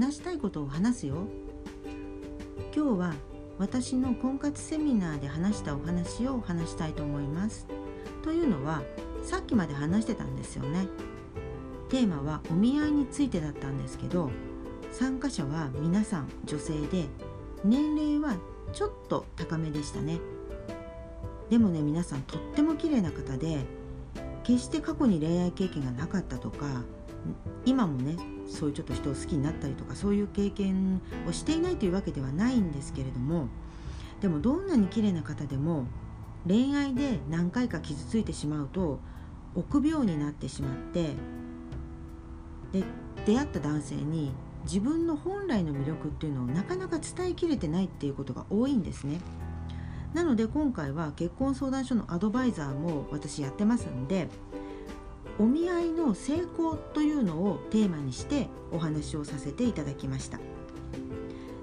話したいことを話すよ。今日は私の婚活セミナーで話したお話を話したいと思います。というのはさっきまで話してたんですよね。テーマはお見合いについてだったんですけど参加者は皆さん女性で年齢はちょっと高めでしたね。でもね皆さんとっても綺麗な方で決して過去に恋愛経験がなかったとか今もねそういうちょっと人を好きになったりとかそういう経験をしていないというわけではないんですけれどもでもどんなに綺麗な方でも恋愛で何回か傷ついてしまうと臆病になってしまってで出会った男性に自分の本来の魅力っていうのをなかなか伝えきれてないっていうことが多いんですね。なので今回は結婚相談所のアドバイザーも私やってますんでお見合いの成功というのをテーマにしてお話をさせていただきました。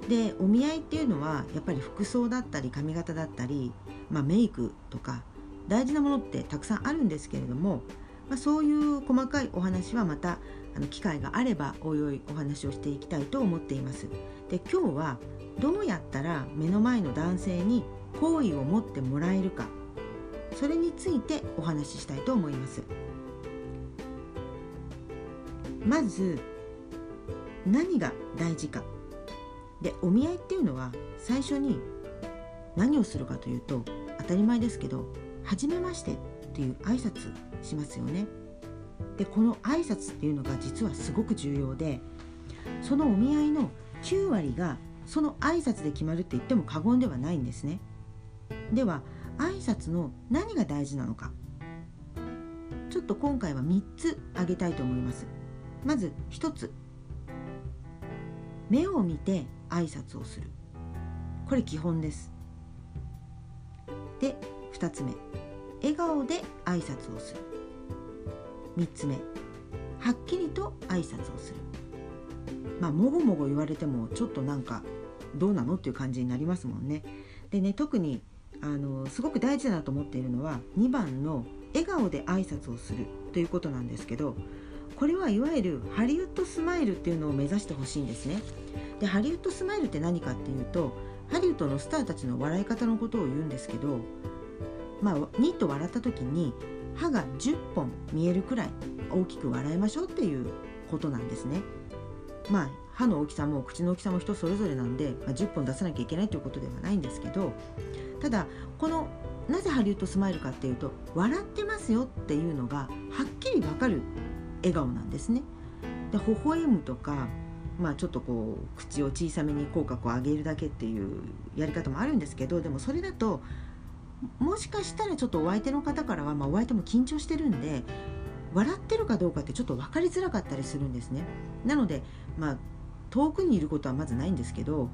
でお見合いっていうのはやっぱり服装だったり髪型だったり、まあ、メイクとか大事なものってたくさんあるんですけれども、まあ、そういう細かいお話はまたあの機会があればおいおいお話をしていきたいと思っています。で今日はどうやったら目の前の男性に好意を持ってもらえるかそれについてお話ししたいと思います。まず何が大事かでお見合いっていうのは最初に何をするかというと当たり前ですけど「はじめまして」っていう挨拶しますよね。でこの挨拶っていうのが実はすごく重要でそのお見合いの9割がその挨拶で決まるって言っても過言ではないんですね。では挨拶の何が大事なのかちょっと今回は3つ挙げたいと思います。まず1つ。目を見て挨拶をする。これ基本です。で2つ目。笑顔で挨拶をする。3つ目。はっきりと挨拶をする。まあもごもご言われてもちょっとなんかどうなのっていう感じになりますもんね。でね特にあのすごく大事だなと思っているのは2番の笑顔で挨拶をするということなんですけどこれはいわゆるハリウッドスマイルっていうのを目指してほしいんですね。でハリウッドスマイルって何かっていうとハリウッドのスターたちの笑い方のことを言うんですけどまあニッと笑った時に歯が10本見えるくらい大きく笑いましょうっていうことなんですね。まあ歯の大きさも口の大きさも人それぞれなんで、まあ、10本出さなきゃいけないということではないんですけどただこのなぜハリウッドスマイルかっていうと笑ってますよっていうのがはっきりわかる笑顔なんですね。で微笑むとかまあ、ちょっとこう口を小さめに口角を上げるだけっていうやり方もあるんですけどでもそれだともしかしたらちょっとお相手の方からは、まあ、お相手も緊張してるんで笑ってるかどうかってちょっと分かりづらかったりするんですね。なので、まあ、遠くにいることはまずないんですけど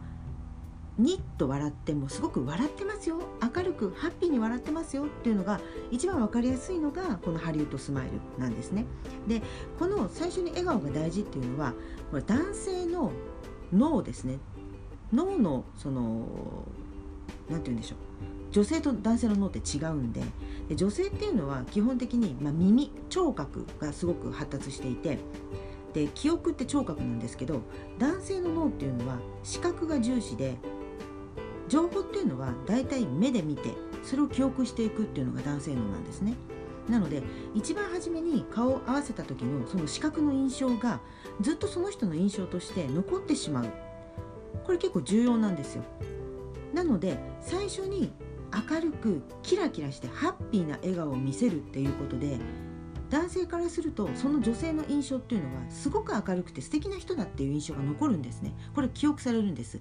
ニッと笑ってもすごく笑ってますよ。明るくハッピーに笑ってますよっていうのが一番分かりやすいのがこのハリウッドスマイルなんですね。でこの最初に笑顔が大事っていうのはこれ男性の脳ですね。脳のその何て言うんでしょう。女性と男性の脳って違うんで。で女性っていうのは基本的に、まあ、耳聴覚がすごく発達していて。で記憶って聴覚なんですけど男性の脳っていうのは視覚が重視で情報っていうのはだいたい目で見てそれを記憶していくっていうのが男性脳なんですね。なので一番初めに顔を合わせた時のその視覚の印象がずっとその人の印象として残ってしまうこれ結構重要なんですよ。なので最初に明るくキラキラしてハッピーな笑顔を見せるっていうことで男性からするとその女性の印象っていうのはすごく明るくて素敵な人だっていう印象が残るんですね。これ記憶されるんです。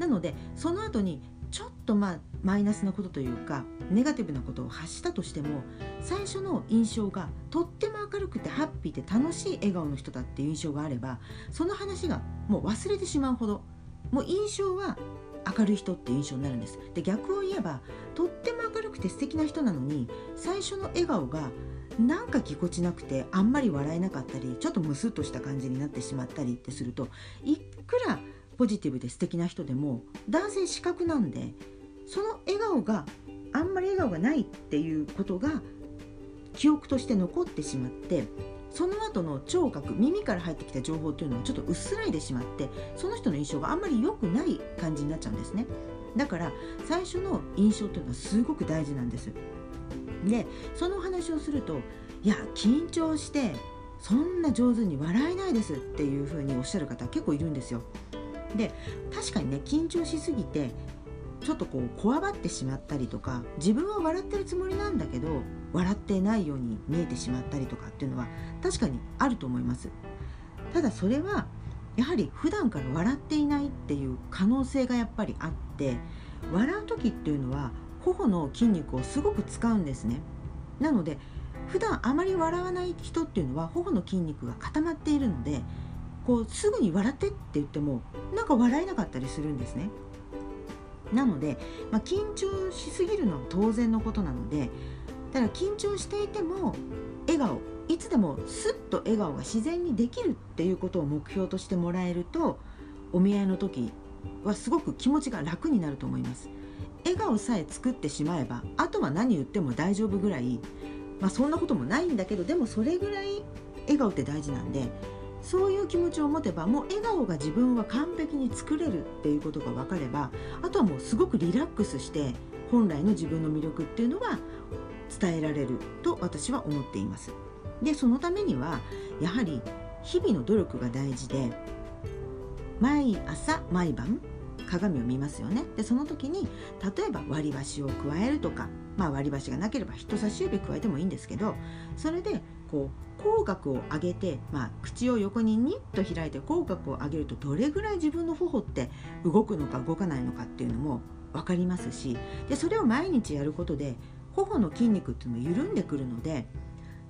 なのでその後にちょっとまあマイナスなことというかネガティブなことを発したとしても最初の印象がとっても明るくてハッピーで楽しい笑顔の人だっていう印象があればその話がもう忘れてしまうほどもう印象は明るい人っていう印象になるんです。で逆を言えばとっても明るくて素敵な人なのに最初の笑顔がなんかぎこちなくてあんまり笑えなかったりちょっとムスッとした感じになってしまったりってするといくらポジティブで素敵な人でも男性視覚なんでその笑顔があんまり笑顔がないっていうことが記憶として残ってしまってその後の聴覚耳から入ってきた情報っていうのはちょっと薄らいでしまってその人の印象があんまり良くない感じになっちゃうんですね。だから最初の印象っていうのはすごく大事なんです。でその話をするといや緊張してそんな上手に笑えないですっていうふうにおっしゃる方結構いるんですよ。で確かにね緊張しすぎてちょっとこうこわばってしまったりとか自分は笑ってるつもりなんだけど笑ってないように見えてしまったりとかっていうのは確かにあると思います。ただそれはやはり普段から笑っていないっていう可能性がやっぱりあって笑う時っていうのは頬の筋肉をすごく使うんですねなので普段あまり笑わない人っていうのは頬の筋肉が固まっているのでこうすぐに笑ってって言ってもなんか笑えなかったりするんですねなので、まあ、緊張しすぎるのは当然のことなのでだから緊張していても笑顔いつでもスッと笑顔が自然にできるっていうことを目標としてもらえるとお見合いの時はすごく気持ちが楽になると思います笑顔さえ作ってしまえばあとは何言っても大丈夫ぐらいまあそんなこともないんだけどでもそれぐらい笑顔って大事なんでそういう気持ちを持てばもう笑顔が自分は完璧に作れるっていうことが分かればあとはもうすごくリラックスして本来の自分の魅力っていうのは伝えられると私は思っています。でそのためにはやはり日々の努力が大事で毎朝毎晩鏡を見ますよね。でその時に例えば割り箸を加えるとか、まあ、割り箸がなければ人差し指加えてもいいんですけどそれでこう口角を上げて、まあ、口を横にニッと開いて口角を上げるとどれぐらい自分の頬って動くのか動かないのかっていうのも分かりますしでそれを毎日やることで頬の筋肉っていうのも緩んでくるので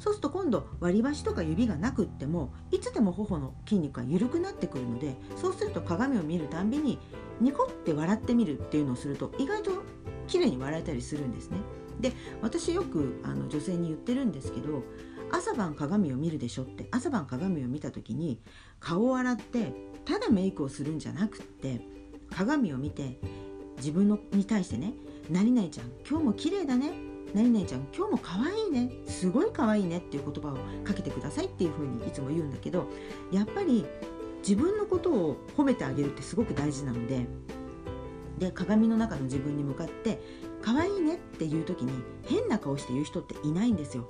そうすると今度割り箸とか指がなくってもいつでも頬の筋肉が緩くなってくるのでそうすると鏡を見るたんびにニコって笑ってみるっていうのをすると意外と綺麗に笑えたりするんですね。で私よくあの女性に言ってるんですけど朝晩鏡を見るでしょって朝晩鏡を見た時に顔を洗ってただメイクをするんじゃなくって鏡を見て自分のに対してね「何々ちゃん今日も綺麗だね」「何々ちゃん今日も可愛いねすごい可愛いね」っていう言葉をかけてくださいっていうふうにいつも言うんだけどやっぱり自分のことを褒めてあげるってすごく大事なのでで鏡の中の自分に向かって「可愛いね」っていう時に変な顔して言う人っていないんですよ。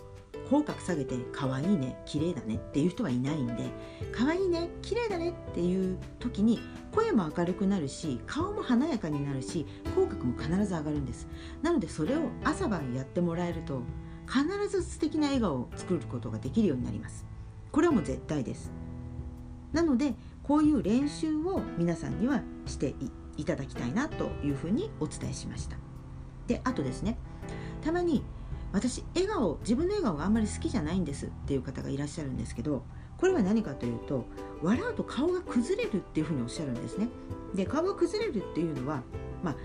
口角下げて可愛いね綺麗だねっていう人はいないんで可愛いね綺麗だねっていう時に声も明るくなるし顔も華やかになるし口角も必ず上がるんです。なのでそれを朝晩やってもらえると必ず素敵な笑顔を作ることができるようになります。これはもう絶対です。なのでこういう練習を皆さんにはしていただきたいなというふうにお伝えしました。であとですねたまに私笑顔自分の笑顔があんまり好きじゃないんですっていう方がいらっしゃるんですけどこれは何かというと笑うと顔が崩れるっていうふうにおっしゃるんですね。で顔が崩れるっていうのはまあ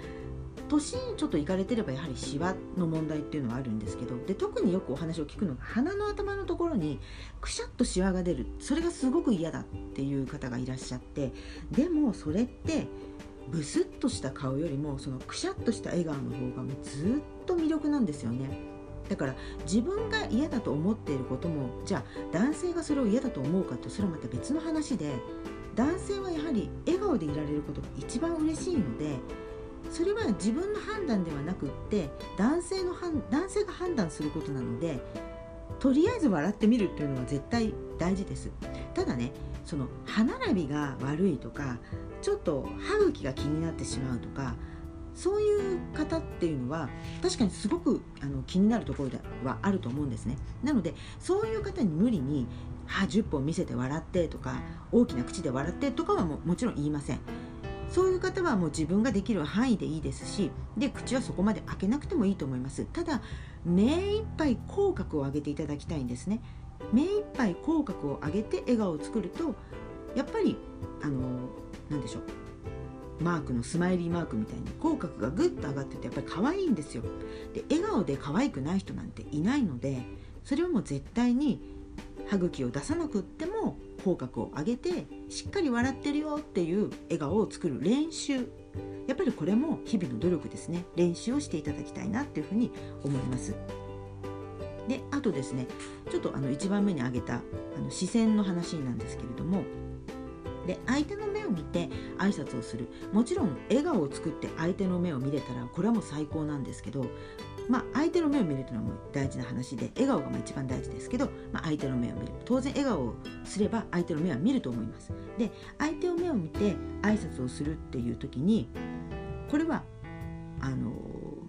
年ちょっといかれてればやはりシワの問題っていうのはあるんですけどで特によくお話を聞くのが鼻の頭のところにくしゃっとシワが出るそれがすごく嫌だっていう方がいらっしゃってでもそれってブスッとした顔よりもそのくしゃっとした笑顔の方がもうずっと魅力なんですよね。だから自分が嫌だと思っていることもじゃあ男性がそれを嫌だと思うかってそれはまた別の話で男性はやはり笑顔でいられることが一番嬉しいのでそれは自分の判断ではなくって男性の男性が判断することなのでとりあえず笑ってみるっていうのは絶対大事です。ただねその歯並びが悪いとかちょっと歯茎が気になってしまうとかそういう方っていうのは確かにすごくあの気になるところではあると思うんですね。なのでそういう方に無理に歯10本見せて笑ってとか大きな口で笑ってとかはももちろん言いません。そういう方はもう自分ができる範囲でいいですしで口はそこまで開けなくてもいいと思います。ただ目いっぱい口角を上げていただきたいんですね。目いっぱい口角を上げて笑顔を作るとやっぱりあの何でしょう。マークのスマイリーマークみたいに口角がグッと上がっててやっぱり可愛いんですよ。で笑顔で可愛くない人なんていないのでそれはもう絶対に歯茎を出さなくっても口角を上げてしっかり笑ってるよっていう笑顔を作る練習。やっぱりこれも日々の努力ですね。練習をしていただきたいなっていうふうに思います。であとですねちょっとあの1番目に挙げたあの視線の話なんですけれども。で相手の目を見て挨拶をする。もちろん笑顔を作って相手の目を見れたらこれはもう最高なんですけどまあ、相手の目を見るというのはも大事な話で笑顔がまあ一番大事ですけど、まあ、相手の目を見る。当然笑顔をすれば相手の目は見ると思います。で相手の目を見て挨拶をするっていう時にこれはあの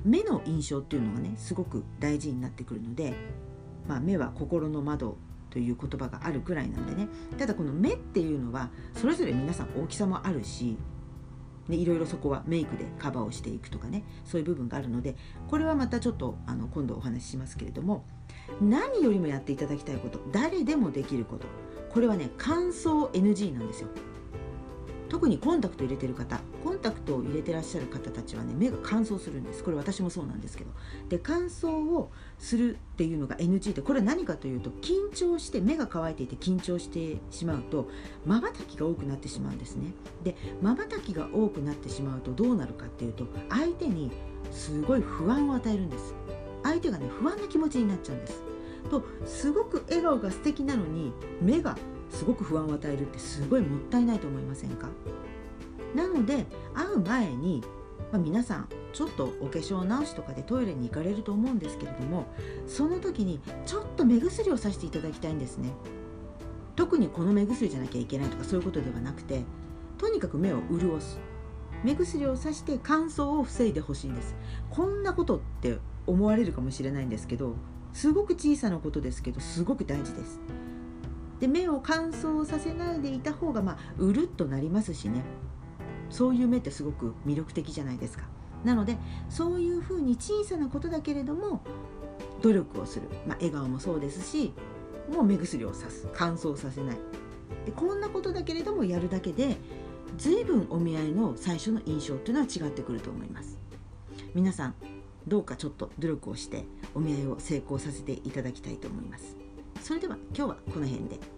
目の印象っていうのがねすごく大事になってくるので、まあ、目は心の窓という言葉があるくらいなんでね。ただこの目っていうのはそれぞれ皆さん大きさもあるしでいろいろそこはメイクでカバーをしていくとかねそういう部分があるのでこれはまたちょっとあの今度お話ししますけれども何よりもやっていただきたいこと誰でもできることこれはね乾燥 NG なんですよ。特にコンタクト入れてる方コンタクトを入れてらっしゃる方たちはね目が乾燥するんです。これ私もそうなんですけど。で乾燥をするっていうのが NG でこれは何かというと緊張して目が乾いていて緊張してしまうとまばたきが多くなってしまうんですね。でまばたきが多くなってしまうとどうなるかっていうと相手にすごい不安を与えるんです。相手がね不安な気持ちになっちゃうんです。とすごく笑顔が素敵なのに目がすごく不安を与えるってすごいもったいないと思いませんか？なので会う前に、まあ、皆さんちょっとお化粧直しとかでトイレに行かれると思うんですけれどもその時にちょっと目薬をさしていただきたいんですね。特にこの目薬じゃなきゃいけないとかそういうことではなくてとにかく目を潤す。目薬をさして乾燥を防いでほしいんです。こんなことって思われるかもしれないんですけどすごく小さなことですけどすごく大事です。で目を乾燥させないでいた方がまあうるっとなりますしね。そういう目ってすごく魅力的じゃないですか。なのでそういうふうに小さなことだけれども努力をする、まあ、笑顔もそうですしもう目薬をさす。乾燥させない。でこんなことだけれどもやるだけで随分お見合いの最初の印象っていうのは違ってくると思います。皆さんどうかちょっと努力をしてお見合いを成功させていただきたいと思います。それでは今日はこの辺で。